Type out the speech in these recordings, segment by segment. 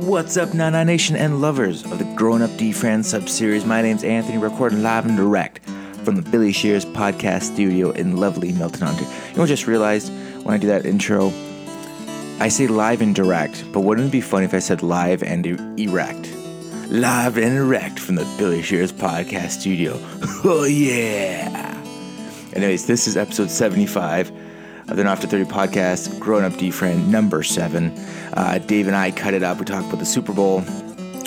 What's up, Nana Nation and lovers of the Grown Up D Friends sub-series? My name's Anthony, recording live and direct from the Billy Shears podcast studio in lovely Milton, Ontario. You know, I just realized when I do that intro, I say live and direct, but wouldn't it be funny if I said live and erect? Live and erect from the Billy Shears podcast studio. Oh yeah! Anyways, this is episode 75 of the Not After 30 podcast, Growing Up D Fran number seven. Uh, Dave and I cut it up. We talked about the Super Bowl.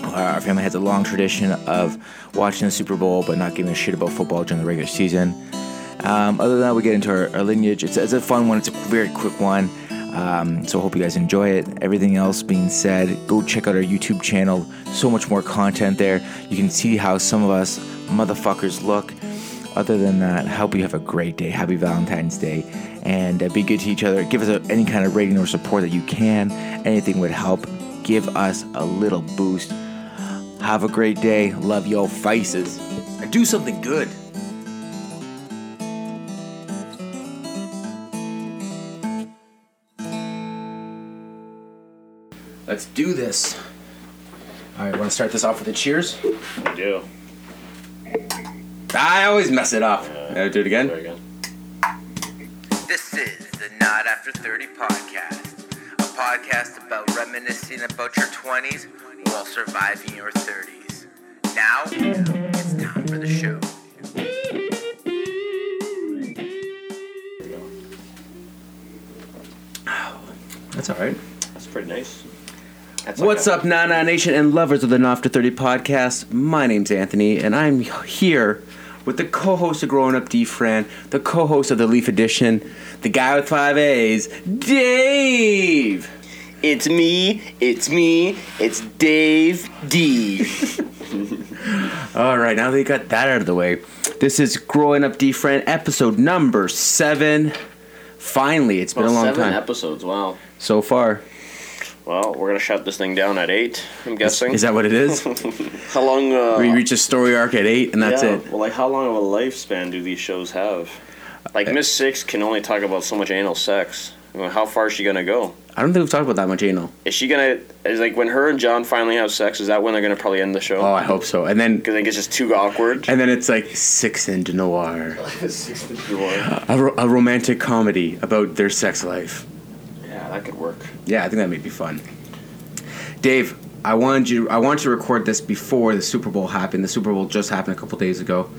Our family has a long tradition of watching the Super Bowl but not giving a shit about football during the regular season. Um, other than that, we get into our, our lineage. It's, it's a fun one, it's a very quick one. Um, so, hope you guys enjoy it. Everything else being said, go check out our YouTube channel. So much more content there. You can see how some of us motherfuckers look. Other than that, I hope you have a great day. Happy Valentine's Day. And uh, be good to each other. Give us a, any kind of rating or support that you can. Anything would help. Give us a little boost. Have a great day. Love your faces. And do something good. Let's do this. All right, want to start this off with a cheers? I do. I always mess it up. Uh, do it again. Very good. This is the Not After 30 podcast, a podcast about reminiscing about your 20s while surviving your 30s. Now, it's time for the show. That's all right. That's pretty nice. That's What's like up, Nana Nation and lovers of the Not After 30 podcast? My name's Anthony, and I'm here with the co host of Growing Up D Fran, the co host of the Leaf Edition, the guy with five A's, Dave! It's me. It's me. It's Dave D. All right, now that you got that out of the way, this is Growing Up D Fran, episode number seven. Finally, it's been a long seven time episodes. Wow. so far. Well, we're gonna shut this thing down at eight. I'm guessing. Is that what it is? how long? Uh, we reach a story arc at eight, and that's yeah, it. Well, like how long of a lifespan do these shows have? Like Miss Six can only talk about so much anal sex. I mean, how far is she gonna go? I don't think we've talked about that much anal. Is she gonna? Is like when her and John finally have sex? Is that when they're gonna probably end the show? Oh, I hope so. And then Because I think it's just too awkward. And then it's like Six and Noir, yeah, a, ro- a romantic comedy about their sex life. That could work. Yeah, I think that may be fun. Dave, I wanted you. I wanted to record this before the Super Bowl happened. The Super Bowl just happened a couple days ago.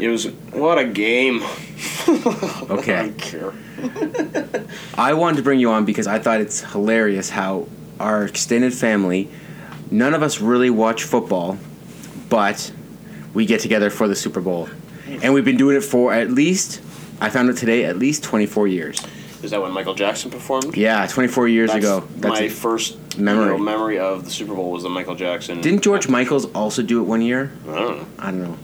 It was what a game. Okay. I don't care. I wanted to bring you on because I thought it's hilarious how our extended family, none of us really watch football, but we get together for the Super Bowl, and we've been doing it for at least. I found it today. At least twenty four years. Is that when Michael Jackson performed? Yeah, twenty four years That's ago. That's my it. first Memory. memory. memory of the Super Bowl was the Michael Jackson. Didn't George Michaels also do it one year? I don't know. I don't know.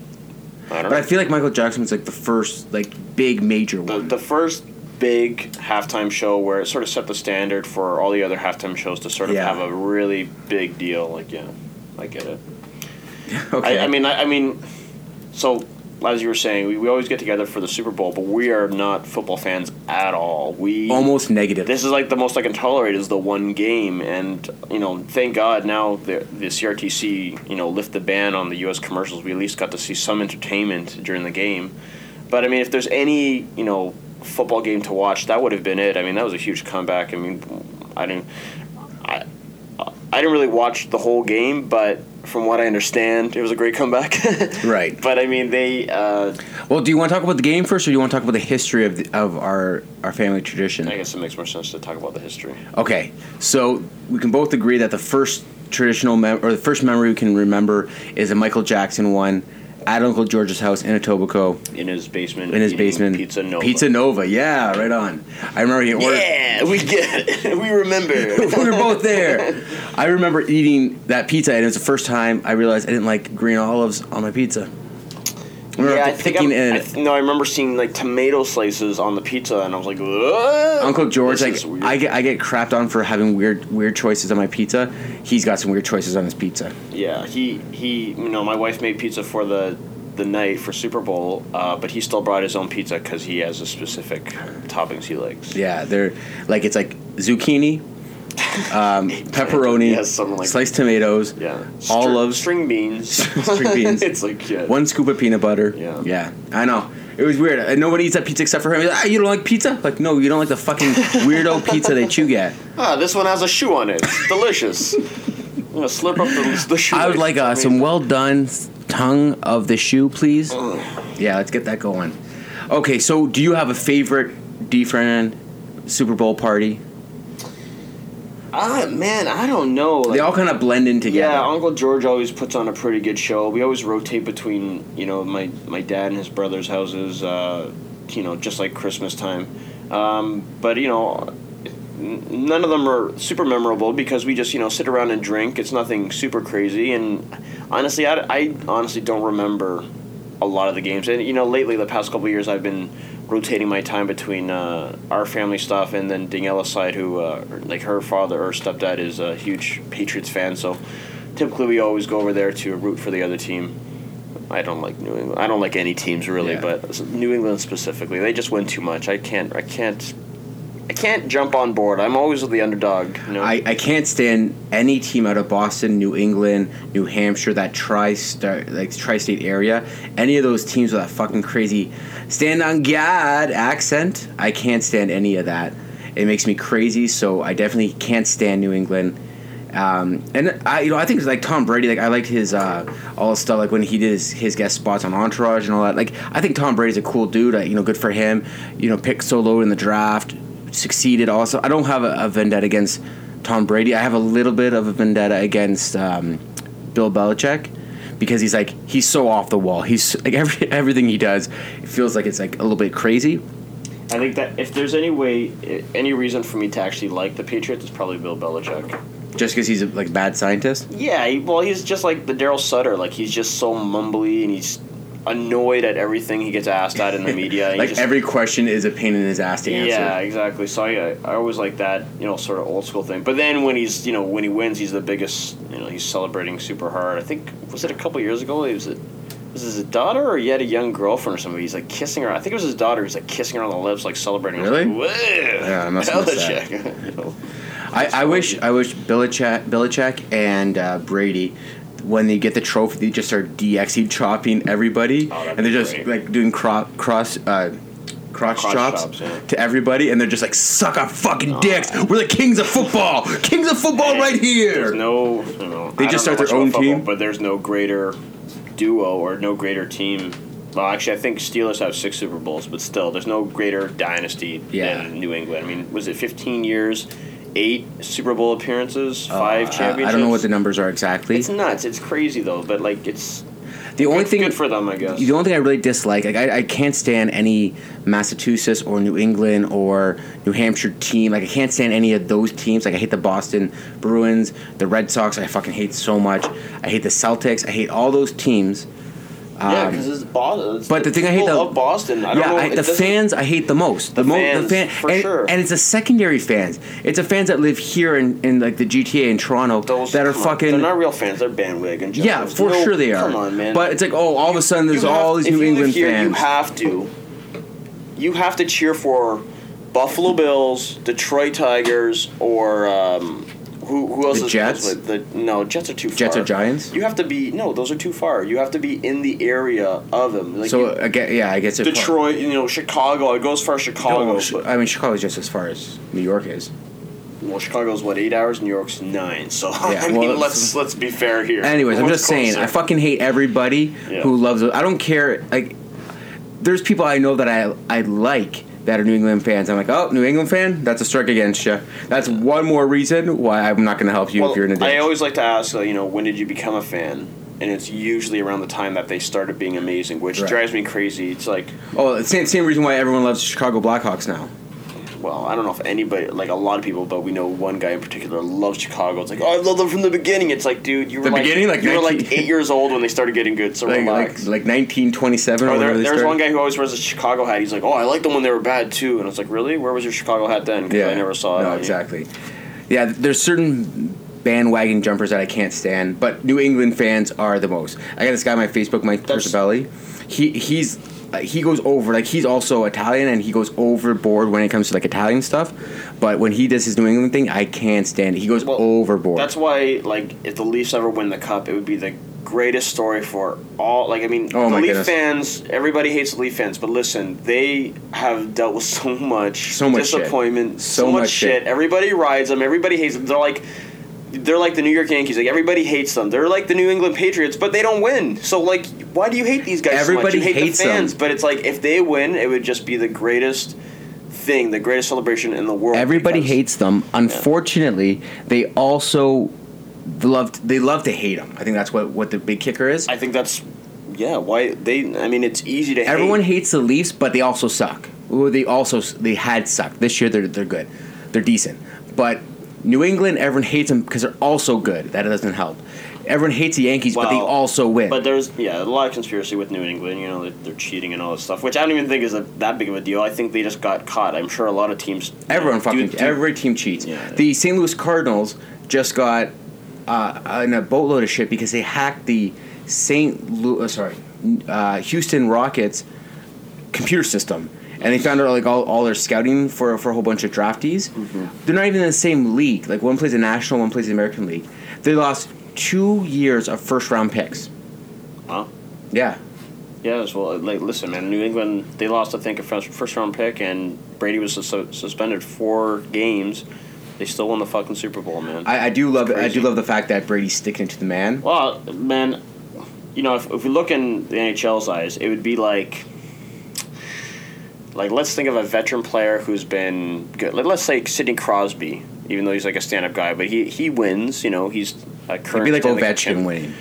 I don't But I feel like Michael Jackson was like the first like big major The, the first big halftime show where it sort of set the standard for all the other halftime shows to sort of Yeah. have a really big deal. Like, yeah, I get it. okay. I, I mean, I, I mean, so as you were saying, we, we always get together for the Super Bowl, but we are not football fans at all. We almost negative. This is like the most I can tolerate is the one game, and you know, thank God now the the CRTC you know lift the ban on the U.S. commercials. We at least got to see some entertainment during the game. But I mean, if there's any you know football game to watch, that would have been it. I mean, that was a huge comeback. I mean, I didn't, I didn't really watch the whole game, but from what I understand, it was a great comeback. Right. But I mean, they. Uh, well, do you want to talk about the game first, or do you want to talk about the history of the, of our our family tradition? I guess it makes more sense to talk about the history. Okay, so we can both agree that the first traditional mem- or the first memory we can remember is a Michael Jackson one at Uncle George's house in Etobicoke In his basement. in his basement. Pizza Nova. Pizza Nova, yeah, right on. I remember he ordered. Yeah, we get it. we remember. we were both there. I remember eating that pizza, and it was the first time I realized I didn't like green olives on my pizza. I remember yeah, I think picking I'm, in I th- no, I remember seeing like tomato slices on the pizza, and I was like, "What?" Uncle George. Like. I get, I get crapped on for having weird, weird choices on my pizza. He's got some weird choices on his pizza. Yeah, he he. You know, my wife made pizza for the the night for Super Bowl, uh, but he still brought his own pizza because he has a specific toppings he likes. Yeah, they're like it's like zucchini, um, pepperoni, Yeah, something like sliced tomatoes, Yeah. olives, string beans. string beans. it's like shit. one scoop of peanut butter. Yeah. yeah, I know. It was weird. Uh, Nobody eats that pizza except for him. Like, ah, you don't like pizza? Like, no, you don't like the fucking weirdo pizza that you get. Ah, this one has a shoe on it. It's delicious. I'm gonna slip up the, the shoe. I would like uh, some well done tongue of the shoe, please. Yeah, let's get that going. Okay, so do you have a favorite D-Fran Super Bowl party? Ah, man, I don't know. They all kind of blend in together. Yeah, Uncle George always puts on a pretty good show. We always rotate between, you know, my, my dad and his brother's houses, uh, you know, just like Christmas time. Um, but, you know, none of them are super memorable because we just, you know, sit around and drink. It's nothing super crazy. And honestly, I, I honestly don't remember a lot of the games. And, you know, lately, the past couple of years, I've been rotating my time between uh, our family stuff and then Daniela's side, who, uh, like, her father or stepdad is a huge Patriots fan. So typically, we always go over there to root for the other team. I don't like New England. I don't like any teams really, Yeah. but New England specifically, they just win too much. I can't. I can't. I can't jump on board. I'm always with the underdog. You know? I, I can't stand any team out of Boston, New England, New Hampshire, that tri like tri-state area. Any of those teams with that fucking crazy stand on God accent. I can't stand any of that. It makes me crazy. So I definitely can't stand New England. Um, and I, you know, I think like Tom Brady. Like I liked his uh, all stuff. Like when he did his, his guest spots on Entourage and all that. Like I think Tom Brady's a cool dude. Uh, you know, good for him. You know, picked so low in the draft, succeeded. Also, I don't have a, a vendetta against Tom Brady. I have a little bit of a vendetta against um, Bill Belichick because he's like he's so off the wall. He's like every everything he does, it feels like it's like a little bit crazy. I think that if there's any way, any reason for me to actually like the Patriots, it's probably Bill Belichick. Just because he's a like bad scientist. Yeah, he, well, he's just like the Darryl Sutter. Like he's just so mumbly and he's annoyed at everything he gets asked at in the media. Like just- every question is a pain in his ass to answer. Yeah, exactly. So I, I always like that, you know, sort of old school thing. But then when he's, you know, when he wins, he's the biggest. You know, he's celebrating super hard. I think was it a couple years ago? It was it. Was his daughter or he had a young girlfriend or something? He's like kissing her. I think it was his daughter. He's like kissing her on the lips, like celebrating. Really? Like, Whoa, Yeah, I must have missed that. Belichick. you know? I, I wish I wish Belichick, Belichick and uh, Brady, when they get the trophy, they just start DXing chopping everybody, Oh, and they're just great. like doing cro- cross. Uh, Crotch, Crotch chops, chops, yeah. to everybody, and they're just like, "Suck our fucking dicks! We're the kings of football, kings of football right here." There's no, you know, They I just start their own football, team? but there's no greater duo or no greater team. Well, actually, I think Steelers have six Super Bowls, but still, there's no greater dynasty Yeah. than New England. I mean, was it 15 years, eight Super Bowl appearances, five Uh, championships? I don't know what the numbers are exactly. It's nuts. It's crazy though, but like it's the only good, thing good for them, I guess. The only thing I really dislike, like I, I can't stand any Massachusetts or New England or New Hampshire team. Like I can't stand any of those teams. Like I hate the Boston Bruins, the Red Sox. I fucking hate so much. I hate the Celtics. I hate all those teams. Yeah, Um, because it's Boston. But the thing I hate the- of Boston. I don't yeah, know. I, the fans I hate the most. The, The mo- fans, the fan, for and, sure. and it's the secondary fans. It's the fans that live here in, in like the GTA in Toronto Those, that are come on, fucking They're not real fans. They're bandwagon. yeah, for No, sure they are. Come on, man. But it's like oh, all of a sudden there's have- all these if New you live England here, fans. You have to. You have to cheer for Buffalo Bills, Detroit Tigers, or um, who? Who else The is Jets? The no Jets are too far. Jets are Giants. You have to be no, those are too far. You have to be in the area of them. Like so you- again, yeah, I guess it Detroit, you know, Chicago. It goes far as Chicago. No, I mean, Chicago's just as far as New York is. well, Chicago's what eight hours. New York's nine. So Yeah, I mean, well, let's let's be fair here. Anyways, I'm just saying, I fucking hate everybody Yeah. who loves. I don't care. Like, there's people I know that I I like that are New England fans. I'm like, oh, New England fan, that's a strike against you. That's one more reason why I'm not going to help you Well, if you're in a ditch. I always like to ask, uh, you know, when did you become a fan? And it's usually around the time that they started being amazing, which Right. drives me crazy. It's like, oh, it's same same reason why everyone loves Chicago Blackhawks now. Well, I don't know if anybody, like a lot of people, but we know one guy in particular loves Chicago. It's like, oh, I love them from the beginning. It's like, dude, you were The like, beginning? Like you were like eight years old when they started getting good. So Like relax. like, like 1927 or or there, they there's one guy who always wears a Chicago hat. He's like, oh, I like them when they were bad too. And it's like, really? Where was your Chicago hat then? 'Cause I never saw it. No, exactly. Yeah, there's certain bandwagon jumpers that I can't stand, but New England fans are the most. I got this guy on my Facebook, Mike That's- Persabelli. He he's Uh, he goes over like he's also Italian and he goes overboard when it comes to like Italian stuff. But when he does his New England thing, I can't stand it. He goes Well, overboard. That's why, like, if the Leafs ever win the cup, it would be the greatest story for all. Like, I mean, Oh the Leaf goodness. fans. Everybody hates the Leaf fans, but listen, they have dealt with so much So much shit. disappointment, So so, much, much shit. shit. Everybody rides them. Everybody hates them. They're like. They're like the New York Yankees. Like everybody hates them. They're like the New England Patriots, but they don't win. So like, why do you hate these guys? so much? Everybody You hate hates the fans, them. but it's like if they win, it would just be the greatest thing, the greatest celebration in the world. Everybody because- hates them. Unfortunately, they also love they love to hate them. I think that's what what the big kicker is. I think that's yeah. Why they? I mean, it's easy to. Everyone hate. hates the Leafs, but they also suck. Well, they also they had sucked this year. They're they're good, they're decent. But New England, everyone hates them because they're also good. That doesn't help. Everyone hates the Yankees, but they also win. But there's yeah a lot of conspiracy with New England. You know they're, they're cheating and all this stuff, which I don't even think is a, that big of a deal. I think they just got caught. I'm sure a lot of teams. Everyone fucking do- every team cheats. Yeah. The St. Louis Cardinals just got uh, in a boatload of shit because they hacked the St. Louis, uh, sorry, uh, Houston Rockets computer system, and they found out like all, all their scouting for for a whole bunch of draftees. Mm-hmm. They're not even in the same league. Like one plays the National, one plays the American League. They lost two years of first round picks. Wow. Yeah, Yeah, as well. Like, listen, man. New England they lost I think a first, first round pick, and Brady was sus- suspended four games. They still won the fucking Super Bowl, man. I, I do love. I do love the fact that Brady's sticking to the man. Well, man, you know, if, if we look in the NHL's eyes, it would be like, like let's think of a veteran player who's been good. Let, let's say Sidney Crosby, even though he's like a stand-up guy, but he he wins. You know, he's a current. It'd be like Stanley Ovechkin champion. winning.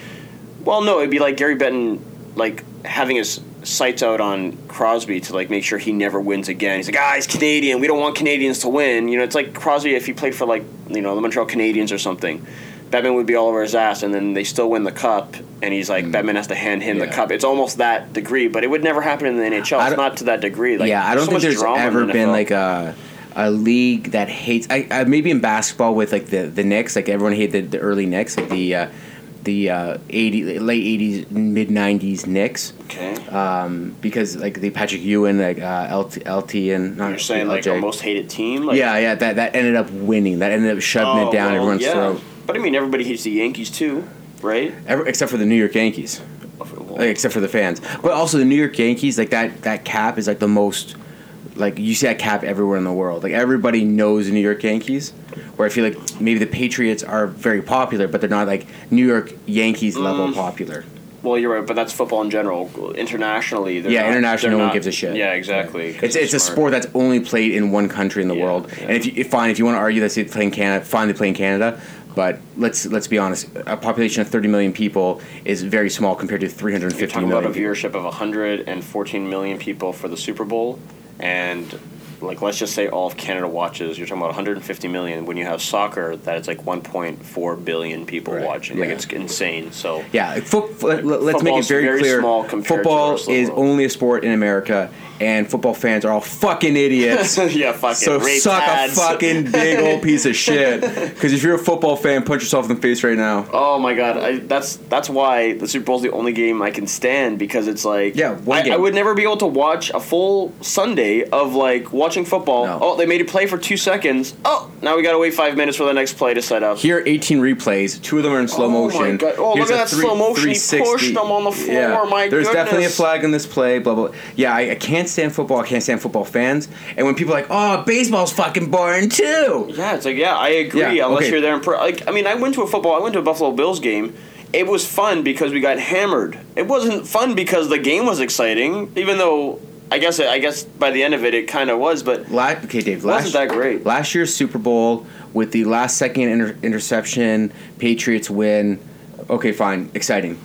Well, no, it'd be like Gary Bettman, like having his sights out on Crosby to like make sure he never wins again. He's like, ah, he's Canadian. We don't want Canadians to win. You know, it's like Crosby if he played for like you know the Montreal Canadiens or something. Bettman would be all over his ass, and then they still win the cup, and he's like, Bettman has to hand him the Mm. Cup. It's almost that degree, but it would never happen in the NHL. It's don't- to that degree. Like, yeah, I don't so think there's ever the been like a a league that hates. I, I maybe in basketball with like the the Knicks, like everyone hated the, the early Knicks, like the uh, the uh, eighty late eighties mid nineties Knicks, okay. um, because like the Patrick Ewing, like uh, LT, LT and not You're saying like LJ. our most hated team. Like, yeah, yeah, that that ended up winning. That ended up shoving oh, it down well, everyone's yeah. throat, But I mean, everybody hates the Yankees too, right? Ever, except for the New York Yankees. like, except for the fans. But also the New York Yankees, like that that cap is like the most like you see that cap everywhere in the world. Like everybody knows the New York Yankees. Where I feel like maybe the Patriots are very popular, but they're not like New York Yankees level Mm. popular. Well, you're right, but that's football in general. Internationally, Yeah, not- internationally, no one gives a shit. Yeah, exactly. It's it's a sport that's only played in one country in the Yeah, world. yeah. And if you if, fine, if you want to argue that they play in Canada, fine, they play in Canada. But let's let's be honest, a population of 30 million people is very small compared to You're 350 talking about a viewership of 114 million people for the Super Bowl, and like let's just say all of Canada watches. You're talking about 150 million. When you have soccer, that it's like 1.4 billion people Right, watching. Like it's insane. So Yeah, fo- fo- let- let's make it very, very clear. small compared to football rest of the is world. only a sport in America, and football fans are all fucking idiots. yeah, fucking so suck ads. a fucking big old piece of shit. Because if you're a football fan, punch yourself in the face right now. Oh my god, I, that's that's why the Super Bowl is the only game I can stand because it's like Yeah, I, I would never be able to watch a full Sunday of like watching football. No. Oh, they made it play for two seconds. Oh, now we gotta wait five minutes for the next play to set up. Here, 18 replays. Two of them are in slow Oh my motion. God. Oh, Here's look at that slow motion. He pushed them on the floor. My There's definitely a flag in this play. Blah blah. Yeah, I, I can't stand football. I can't stand football fans. And when people are like, "Oh, baseball's fucking boring too," Yeah, it's like yeah, I agree. Yeah, unless okay. you're there in per- like I mean, I went to a football. I went to a Buffalo Bills game. It was fun because we got hammered. It wasn't fun because the game was exciting, even though I guess I guess by the end of it it kind of was. But La- okay, Dave. Last, wasn't that great. Last year's Super Bowl with the last second inter- interception, Patriots win. Okay, fine, exciting,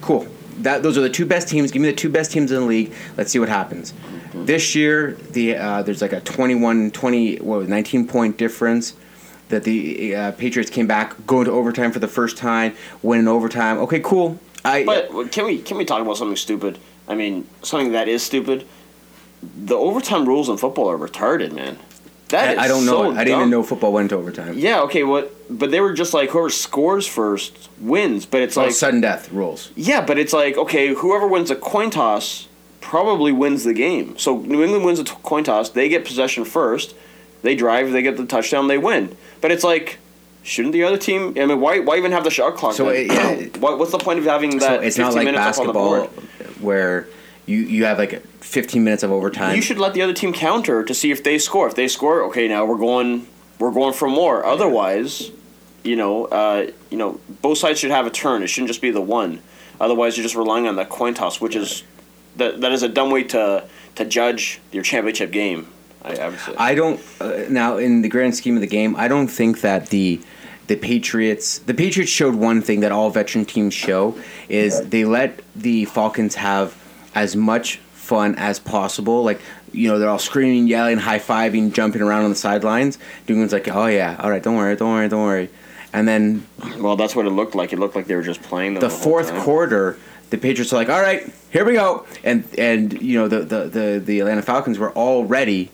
cool. That those are the two best teams. Give me the two best teams in the league. Let's see what happens. This year, the uh, there's like a 21, 20, what 19 point difference. That the uh, Patriots came back, going to overtime for the first time, win in overtime. Okay, cool. I But can we can we talk about something stupid? I mean, something that is stupid. The overtime rules in football are retarded, man. That is I, I don't know. so I didn't even know football went to overtime. Yeah, okay, what? But they were just like whoever scores first wins. But it's Oh, like sudden death rules. Yeah, but it's like okay, whoever wins a coin toss probably wins the game. So New England wins the coin toss. They get possession first. They drive. They get the touchdown. They win. But it's like, shouldn't the other team? I mean, why why even have the shot clock? So it- yeah. what, what's the point of having that? so it's not 15 like minutes up on the basketball where you you have like 15 minutes of overtime. You should let the other team counter to see if they score. If they score, okay, now we're going we're going for more. Otherwise, you know, uh, you know, both sides should have a turn. It shouldn't just be the one. Otherwise, you're just relying on that coin toss, which is that that is a dumb way to to judge your championship game. I, I would say. I don't uh, now in the grand scheme of the game. I don't think that the the Patriots the Patriots showed one thing that all veteran teams show is they let the Falcons have as much fun as possible. Like you know they're all screaming, yelling, high fiving, jumping around on the sidelines. Doing's like, oh yeah, all right, don't worry, don't worry, don't worry. And then well, that's what it looked like. It looked like they were just playing the whole fourth time. quarter, the Patriots are like, all right, here we go, and and you know the the the, the Atlanta Falcons were all ready.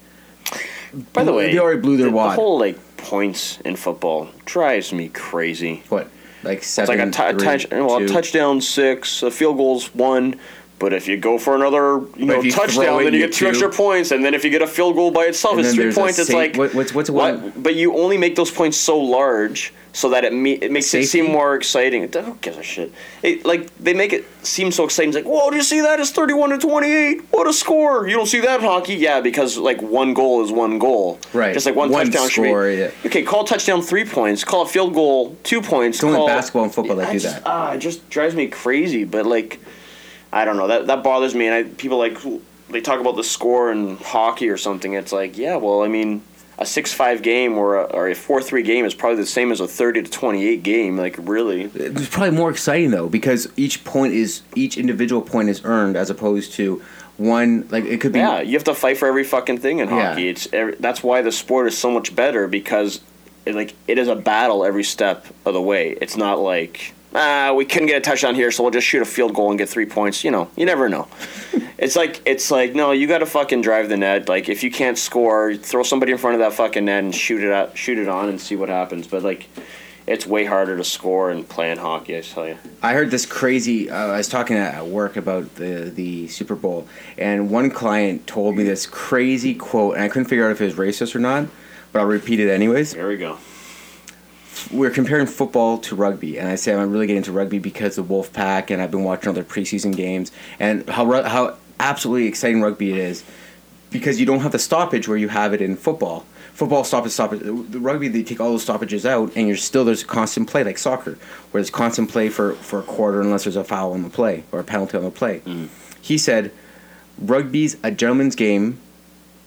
By the way, they already blew their the, wad. The whole like points in football drives me crazy. What like It's seven? like a t- three, touch, well, a touchdown six, a field goal's one. But if you go for another, you know, touchdown, then you get two two. extra points, and then if you get a field goal by itself, And it's three points. It's like what- what's- what's what? one- But you only make those points so large so that it me- it makes it seem more exciting. It- Who gives a shit? It, like they make it seem so exciting. It's like, whoa, do you see that? It's thirty-one to twenty-eight. What a score! You don't see that in hockey, yeah, because like one goal is one goal, Right. Just like one, One touchdown score, should be. yeah. Okay, call touchdown three points. Call a field goal two points. It's only call, basketball and football that do just- that. Ah, it just drives me crazy. But like, I don't know. That that bothers me. And I, people like they talk about the score in hockey or something. It's like, yeah, well, I mean, a six-five game or a, or a four-three game is probably the same as a thirty to twenty-eight game. Like, really? It's probably more exciting though because each point is each individual point is earned as opposed to one like it could be Yeah, you have to fight for every fucking thing in Yeah. hockey. It's every, that's why the sport is so much better because, it, like, it is a battle every step of the way. It's not like ah, we couldn't get a touchdown here, so we'll just shoot a field goal and get three points. You know, you never know. it's like it's like no, you got to fucking drive the net. Like if you can't score, throw somebody in front of that fucking net and shoot it out, shoot it on, and see what happens. But like. It's way harder to score and play in hockey, I tell you. I heard this crazy. Uh, I was talking at work about the the Super Bowl, and one client told me this crazy quote, and I couldn't figure out if it was racist or not, but I'll repeat it anyways. There we go. We're comparing football to rugby, and I say I'm really getting into rugby because of Wolf Pack, and I've been watching other preseason games, and how how absolutely exciting rugby it is, because you don't have the stoppage where you have it in football. Football stoppage, stoppage. The rugby they take all those stoppages out, and you're still there's constant play like soccer, where there's constant play for for a quarter unless there's a foul on the play or a penalty on the play. Mm. He said, rugby's a gentleman's game,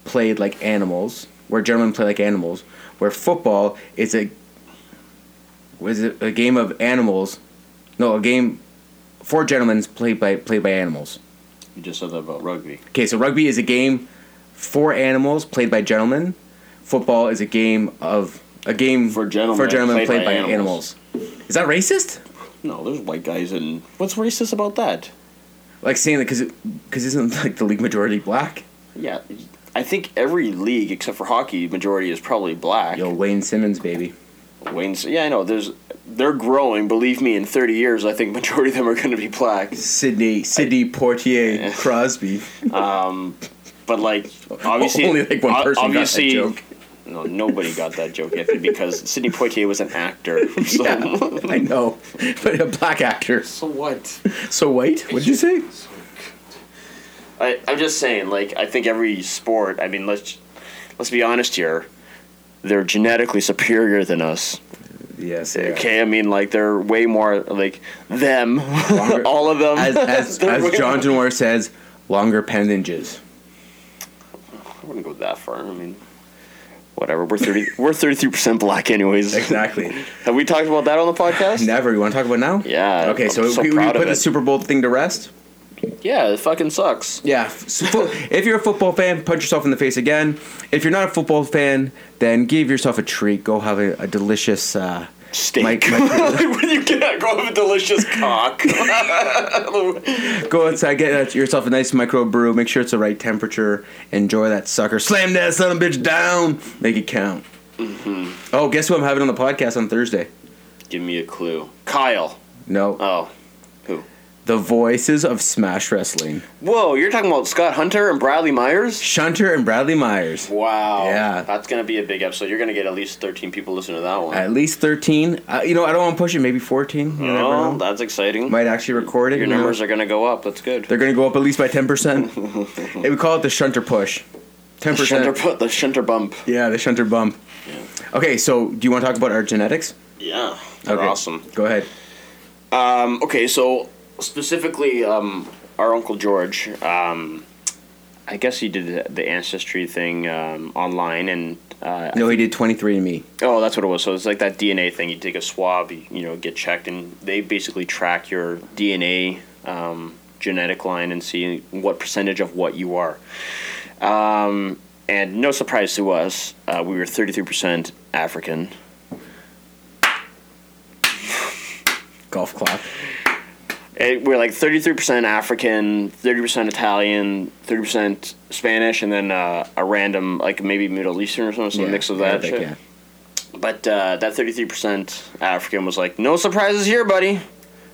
played like animals, where gentlemen play like animals, where football is a was it a game of animals? No, a game for gentlemen played by played by animals. You just said that about rugby. Okay, so rugby is a game for animals played by gentlemen. Football is a game of a game For gentlemen for gentlemen played played, by by, animals. animals. Is that racist? No, there's white guys and what's racist about that? Like saying that because because isn't like the league majority black? Yeah, I think every league except for hockey, majority is probably black. Yo, Wayne Simmonds, baby. Wayne's, yeah, I know. There's, they're growing. Believe me, in 30 years, I think majority of them are going to be black. Sidney Sidney Poitier Crosby. Um, but like, obviously, Only, like, one o- person got that obviously, joke. No, nobody got that joke yet because Sidney Poitier was an actor. So, Yeah, I know, but a black actor. so what? So white? What'd you say? I, I'm just saying, like, I think every sport. I mean, let's let's be honest here. They're genetically superior than us. Yes. Okay, I mean, like they're way more like them, all of them. As as, as John more- says, longer appendages. I wouldn't go that far. I mean, whatever. We're thirty. we're thirty three percent black, anyways. Exactly. Have we talked about that on the podcast? Never. You want to talk about it now? Yeah. Okay, I'm so, so we, we put the. Super Bowl thing to rest. Yeah, it fucking sucks. Yeah. if you're a football fan, punch yourself in the face again. If you're not a football fan, then give yourself a treat. Go have a, a delicious. Uh, Steak. Mike- Mike- when you get go have a delicious cock. go outside, get yourself a nice micro brew. Make sure it's the right temperature. Enjoy that sucker. Slam that son of a bitch down. Make it count. Mm-hmm. Oh, guess who I'm having on the podcast on Thursday? Give me a clue. Kyle. No, Oh? The voices of Smash Wrestling, Whoa, you're talking about Scott Hunter and Bradley Myers? Shunter and Bradley Myers. Wow. Yeah. That's going to be a big episode. You're going to get at least 13 people listening to that one. At least thirteen. Uh, you know, I don't want to push it. Maybe fourteen. You oh, that's exciting. Might actually record it. Your you know. numbers are going to go up. That's good. They're going to go up at least by ten percent. hey, we call it the Shunter push. Ten The shunter, the shunter bump. Yeah, the Shunter bump. Okay, so do you want to talk about our genetics? Yeah. They're Okay. awesome. Go ahead. Um, okay, so specifically, um, our Uncle George, um, I guess he did the ancestry thing um, online, and uh, No, he did twenty three and me. oh, that's what it was. So it's like that DNA thing. You take a swab, you, you know, get checked, and they basically track your DNA um, genetic line and see what percentage of what you are. Um, and no surprise to us, uh, we were thirty three percent African. Golf clap. It, we're like 33% African, 30% Italian, 30% Spanish, and then uh, a random, like maybe Middle Eastern or something, some Yeah, mix of that shit. yeah. But uh, that 33% African was like, no surprises here, buddy.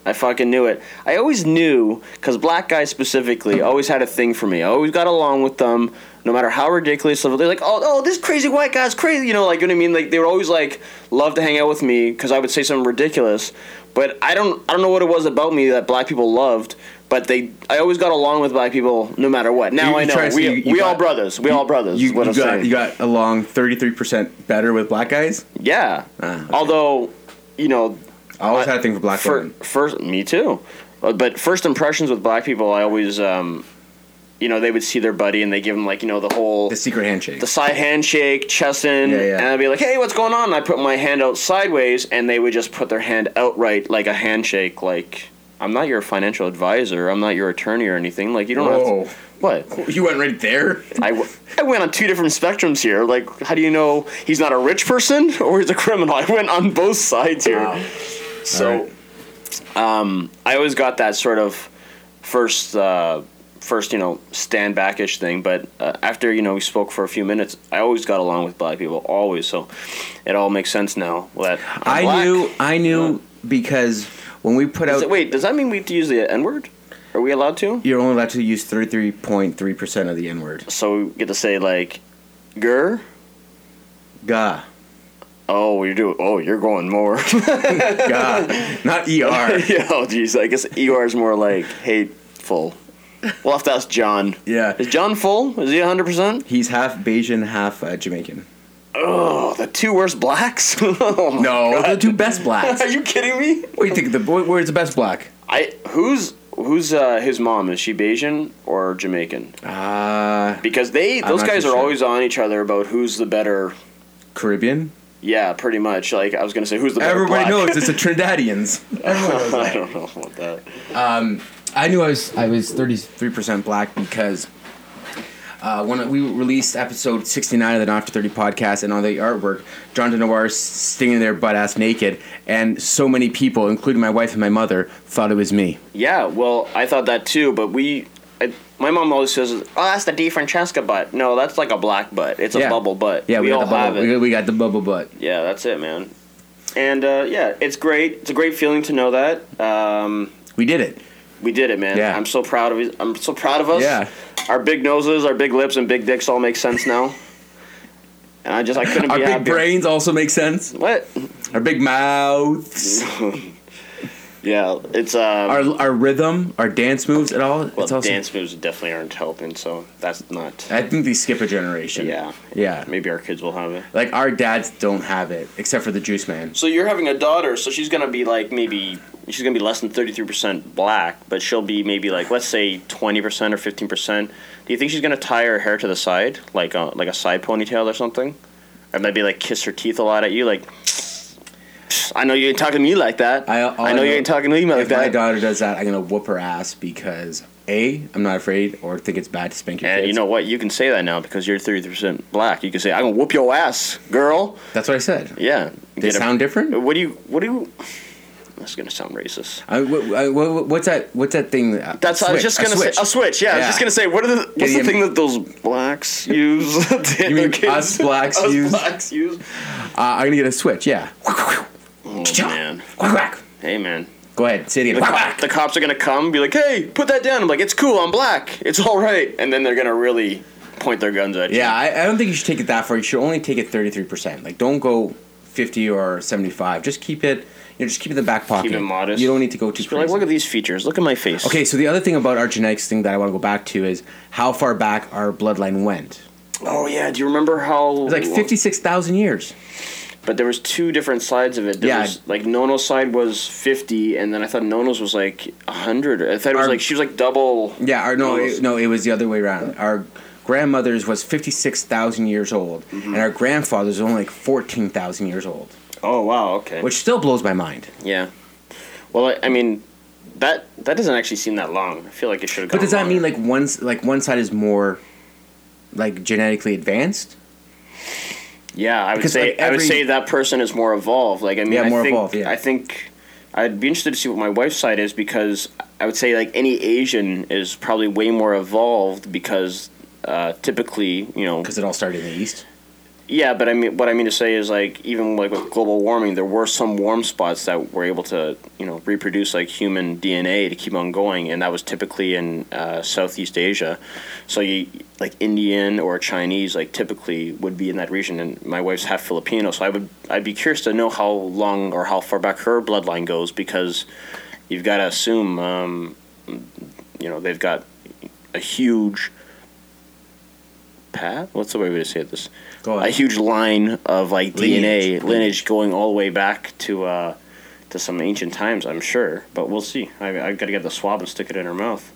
I fucking knew it. I always knew, because black guys specifically always had a thing for me. I always got along with them, no matter how ridiculous. They're like, oh, oh, this crazy white guy's crazy. You know, like, you know what I mean? Like, they were always, like, love to hang out with me because I would say something ridiculous. But I don't, I don't know what it was about me that black people loved. But they, I always got along with black people no matter what. Now You- I you know try to say we, you- you we all brothers. We all brothers. You, is what you I'm got saying. you got along thirty three percent better with black guys. yeah. Ah, okay. Although, you know, I always I- had a thing for black Fir- women. first, me too. Uh, But first impressions with black people, I always, um, you know, they would see their buddy and they give them like, you know, the whole The secret handshake. the side handshake, chest in, Yeah, yeah. and I'd be like, "Hey, what's going on?" And I put my hand out sideways, and they would just put their hand outright like a handshake. Like, I'm not your financial advisor. I'm not your attorney or anything. Like, you don't Whoa. have to. What? you went right there. I, w- I went on two different spectrums here. Like, how do you know he's not a rich person or he's a criminal? I went on both sides here. Wow. So, Alright. um, I always got that sort of first, uh, first you know, stand backish thing. But uh, after you know we spoke for a few minutes, I always got along with black people, always. So, it all makes sense now. That I'm I black. knew. I knew because when we put out, it- wait, does that mean we have to use the N word? Are we allowed to? you're only allowed to use thirty three point three percent of the N word. So we get to say like, "gur." Gah, Oh, you're doing. Oh, you're going more. God, not er. yeah, oh geez. I guess ER is more like hateful. We'll have to ask John. Yeah, Is John full? Is he 100%? he's half Bajan, half uh, Jamaican. Oh, the two worst blacks? oh No, God. the two best blacks. Are you kidding me? What do you think? The boy, where's the best black? I who's who's uh, his mom? Is she Bajan or Jamaican? Ah, Because they those guys are sure. always on each other about who's the better. Caribbean. Yeah, pretty much. Like I was gonna say, who's the better Everybody knows it's the Trinidadians. Everyone knows I that. don't know about that. Um, I knew I was I was thirty three percent black because uh, when we released episode sixty nine of the Not After Thirty podcast, and on the artwork, John DeNoir stinging there butt ass naked, and so many people, including my wife and my mother, thought it was me. Yeah, well, I thought that too, but we. I, my mom always says, "Oh, that's the D. Francesca butt." No, that's like a black butt. It's a Yeah. bubble butt. Yeah, we, we, all got the have bubble. it. We, we got the bubble butt. Yeah, that's it, man. And uh, yeah, it's great. It's a great feeling to know that um, We did it. we did it, man. Yeah. I'm so proud of. I'm so proud of us. Yeah. Our big noses, our big lips, and big dicks all make sense now. And I just I couldn't. Our be big happier. brains also make sense. What? Our big mouths, Yeah, it's um. our our rhythm, our dance moves, it all. well, it's also. dance moves definitely aren't helping, so that's not. I think they skip a generation. Yeah. Yeah. Maybe our kids will have it. Like our dads don't have it, except for the Juice Man. So you're having a daughter, so she's gonna be like maybe she's gonna be less than thirty three percent black, but she'll be maybe like let's say twenty percent or fifteen percent. Do you think she's gonna tie her hair to the side, like a like a side ponytail or something, or maybe like kiss her teeth a lot at you, like? I know you ain't talking to me like that. I- I know you ain't talking to me like that. if my daughter does that, I'm gonna whoop her ass because a I'm not afraid or think it's bad to spank your And kids. you know what? You can say that now because you're thirty percent black. You can say, "I'm gonna whoop your ass, girl." that's what I said. Yeah. They Get a- sound different. What do you? What do you? That's gonna sound racist. I, wh- I- wh- what's that? What's that thing? that- That's I was just gonna say a switch. Yeah, I was just gonna say what are the what's the thing that those blacks use? You mean us blacks us use? blacks use? Uh, I'm gonna get a switch. Yeah. Man, Quack, quack. hey man, Go ahead, say it The, again. cop- the cops are gonna come, be like, "Hey, put that down." I'm like, "It's cool. I'm black. It's all right." And then they're gonna really point their guns at you. Yeah, I, I don't think you should take it that far. You should only take it thirty three percent. Like, don't go fifty or seventy five. Just keep it. You know, just keep it in the back pocket. Keep it modest. You don't need to go too Just be like, look at these features. Look at my face. okay, so the other thing about our genetics thing that I want to go back to is how far back our bloodline went. Oh yeah. Do you remember how? It's like fifty six thousand years. But there was two different sides of it. There Yeah. was like Nono's side was fifty, and then I thought Nono's was like hundred. I thought it was Our- like she was like double. Yeah, or no, it, no, it was the other way around. Our grandmother's was fifty six thousand years old, Mm-hmm. and our grandfather's was only like fourteen thousand years old, Oh wow. Okay. which still blows my mind. yeah. Well, I, I mean, that that doesn't actually seem that long. I feel like it should have. But does that mean like one's like one side is more like genetically advanced? Yeah, I would Because, say like, I would say that person is more evolved. Like I mean, Yeah, I more think, evolved, yeah. I think I'd be interested to see what my wife's side is because I would say like any Asian is probably way more evolved because uh, typically you know Because it all started in the east. Yeah, but I mean what I mean to say is like even like with global warming, there were some warm spots that were able to you know reproduce like human DNA to keep on going, and that was typically in uh, Southeast Asia. So you like Indian or Chinese like typically would be in that region, and my wife's half Filipino, so I would I'd be curious to know how long or how far back her bloodline goes because you've got to assume um, you know they've got a huge path. What's the way to say this? A huge line of like Lineage. DNA lineage going all the way back to uh, to some ancient times. I'm sure, but we'll see. I I got to get the swab and stick it in her mouth.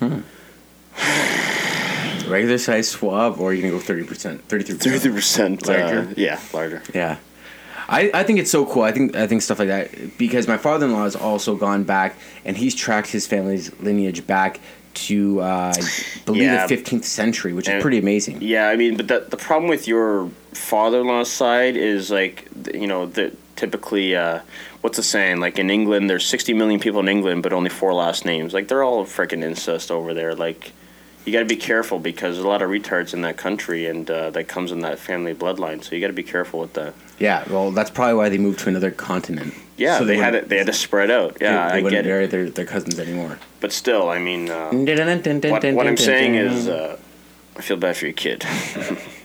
Regular size swab, or you can go thirty percent, thirty three percent. percent Larger? yeah, larger. Yeah, I, I think it's so cool. I think I think stuff like that because my father in law has also gone back and he's tracked his family's lineage back to uh, I believe Yeah. the fifteenth century, which is pretty amazing. Yeah, I mean, but the the problem with your father-in-law's side is like you know the typically uh, what's the saying? Like in England, there's 60 million people in England, but only four last names. Like they're all freaking incest over there. Like you got to be careful because there's a lot of retards in that country, and uh, that comes in that family bloodline. So you got to be careful with that. Yeah, well, that's probably why they moved to another continent. Yeah, So they, had it. They had to spread out. Yeah, they, they I wouldn't marry their, their cousins anymore. But still, I mean, uh, what, what I'm saying is, uh, I feel bad for your kid.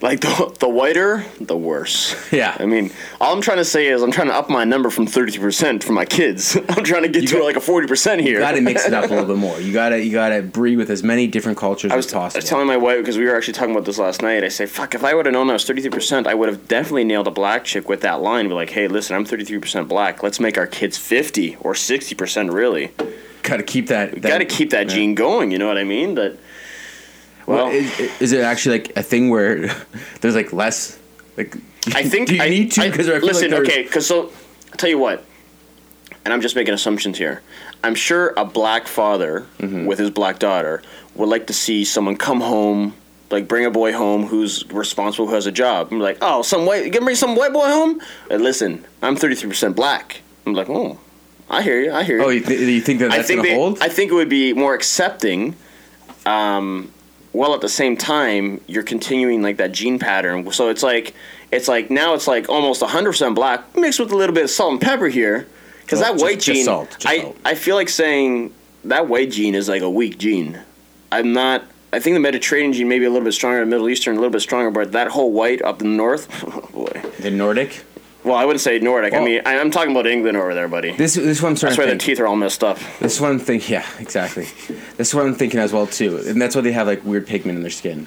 like the the whiter, the worse. Yeah. I mean, all I'm trying to say is I'm trying to up my number from 33% for my kids. I'm trying to get You to got- like a 40% here. you got to mix it up a little bit more. You gotta you gotta breed with as many different cultures I was, as I was telling my wife because we were actually talking about this last night. I say, "Fuck! If I would have known I was thirty three percent, I would have definitely nailed a black chick with that line. Be like, hey, listen, I'm thirty three percent black. Let's make our kids fifty or sixty percent. Really, gotta keep that. that got to keep that yeah. gene going. You know what I mean? That. Well, Well, is, is it actually like a thing where there's like less like? I think do you I, need to? Because I, feel listen, like okay, because so I'll tell you what, and I'm just making assumptions here. I'm sure a black father Mm-hmm. with his black daughter would like to see someone come home, like bring a boy home who's responsible, who has a job. I'm like, oh, some white, you gonna bring some white boy home? And listen, I'm 33 percent black. I'm like, oh, I hear you, I hear you. Oh, you, th- you think that I that's think gonna they, hold? I think it would be more accepting. Um, while at the same time you're continuing like that gene pattern. So it's like it's like now it's like almost 100% black mixed with a little bit of salt and pepper here. Because Oh, that just- white just gene, salt, just I salt. I feel like saying that white gene is like a weak gene. I'm not. I think the Mediterranean gene may be a little bit stronger, the Middle Eastern a little bit stronger, but that whole white up in the north, oh boy. the Nordic. Well, I wouldn't say Nordic. I mean, I, I'm talking about England over there, buddy. This this is what I'm starting That's why their teeth are all messed up. This is what I'm thinking. Yeah, exactly. This is what I'm thinking as well too, and that's why they have like weird pigment in their skin.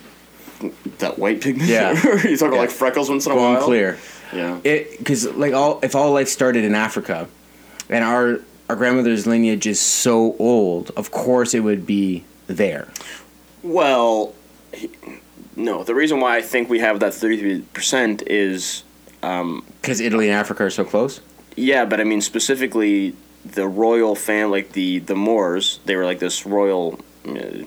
That white pigment. Yeah. you talking Yeah. like freckles once in a Going while. clear. Yeah. It because like all if all life started in Africa, and our our grandmother's lineage is so old, of course it would be there. Well, no. The reason why I think we have that thirty-three percent is, Because Italy and Africa are so close. yeah, but I mean specifically the royal family, like the the Moors. They were like this royal. Uh,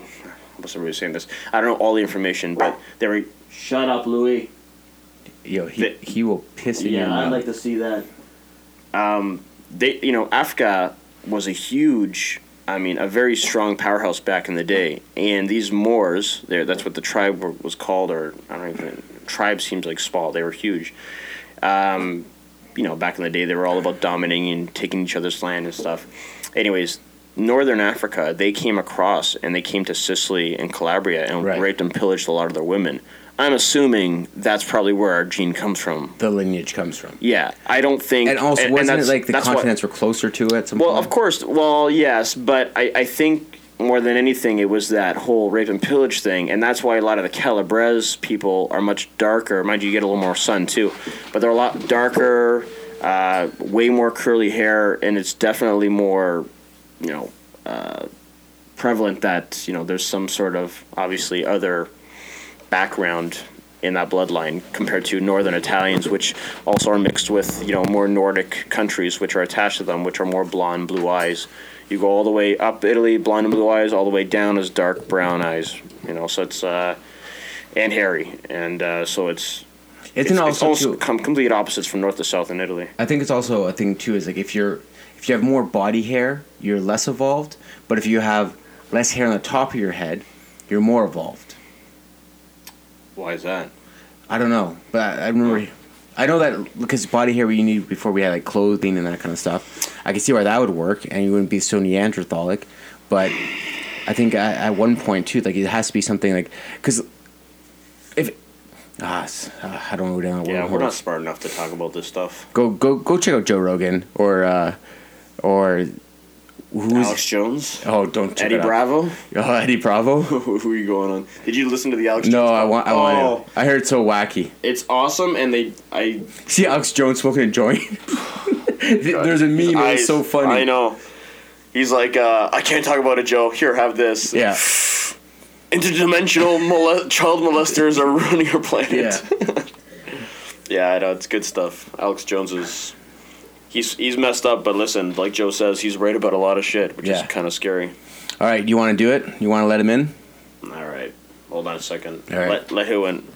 what's everybody saying this? I don't know all the information, but they were. Shut up, Louis. Yo, he, The- he will piss you. Yeah, I'd mouth. like to see that. Um, they, you know, Africa was a huge, I mean, a very strong powerhouse back in the day, and these Moors, there, that's what the tribe were, was called, or I don't even. Tribe seems like small. They were huge. Um, you know, back in the day, they were all about dominating and taking each other's land and stuff. Anyways, Northern Africa, they came across and they came to Sicily and Calabria and Right. raped and pillaged a lot of their women. I'm assuming that's probably where our gene comes from. The lineage comes from. Yeah, I don't think. And also, wasn't it like the that's what- continents were closer to it? At some well, point? of course. Well, yes, but I, I think more than anything, it was that whole rape and pillage thing, and that's why a lot of the Calabrese people are much darker. Mind you, you get a little more sun too, but they're a lot darker, uh, way more curly hair, and it's definitely more, you know, uh, prevalent that you know there's some sort of obviously other background in that bloodline compared to northern Italians, which also are mixed with you know more Nordic countries, which are attached to them, which are more blonde, blue eyes. You go all the way up Italy, blonde and blue eyes, all the way down is dark brown eyes. You know, so it's uh, and hairy, and uh, so it's Isn't it's, also it's almost com- complete opposites from north to south in Italy. I think it's also a thing too. Is like if you're if you have more body hair, you're less evolved. But if you have less hair on the top of your head, you're more evolved. Why is that? I don't know, but I, I remember. I know that because body hair we need before we had like clothing and that kind of stuff. I can see why that would work, and you wouldn't be so Neanderthalic. But I think at, at one point too, like it has to be something like because if ah, uh, I don't know down. Yeah, we're not smart enough to talk about this stuff. Go go go check out Joe Rogan or uh, or who's Alex Jones, oh don't check Eddie. Bravo. oh Eddie Bravo. Who are you going on? Did you listen to the Alex? No, Jones I want I Oh, want. I heard it's so wacky. It's awesome, and they I See Alex Jones smoking a joint. There's a meme. I, It's so funny. I know. He's like, uh, I can't talk about it, Joe. Here, have this. Yeah. Interdimensional mole- child molesters are ruining our planet. Yeah. Yeah, I know it's good stuff. Alex Jones is. He's, he's messed up, but listen, like Joe says, he's right about a lot of shit, which Yeah. is kind of scary. All right. You want to do it? You want to let him in? All right, hold on a second. All right. Let let who in?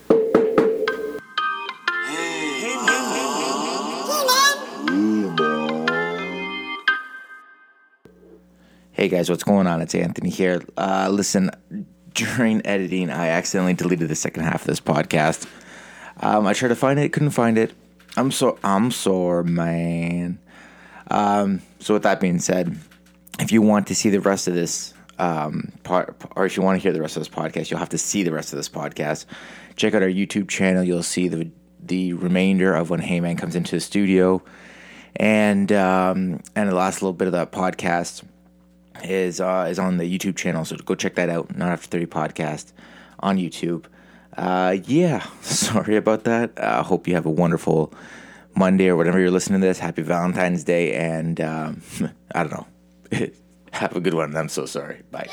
Hey guys, what's going on? It's Anthony here. Uh, listen, during editing, I accidentally deleted the second half of this podcast. Um, I tried to find it, couldn't find it. I'm so I'm sore, man. Um, so with that being said, if you want to see the rest of this um, part, or if you want to hear the rest of this podcast, you'll have to see the rest of this podcast. Check out our YouTube channel. You'll see the the remainder of when Heyman comes into the studio, and um, and the last little bit of that podcast is uh, is on the YouTube channel. So go check that out. Not After Thirty podcast on YouTube. Uh, yeah, sorry about that. I uh, hope you have a wonderful Monday or whatever you're listening to this. Happy Valentine's Day, and um, I don't know. have a good one. I'm so sorry. Bye.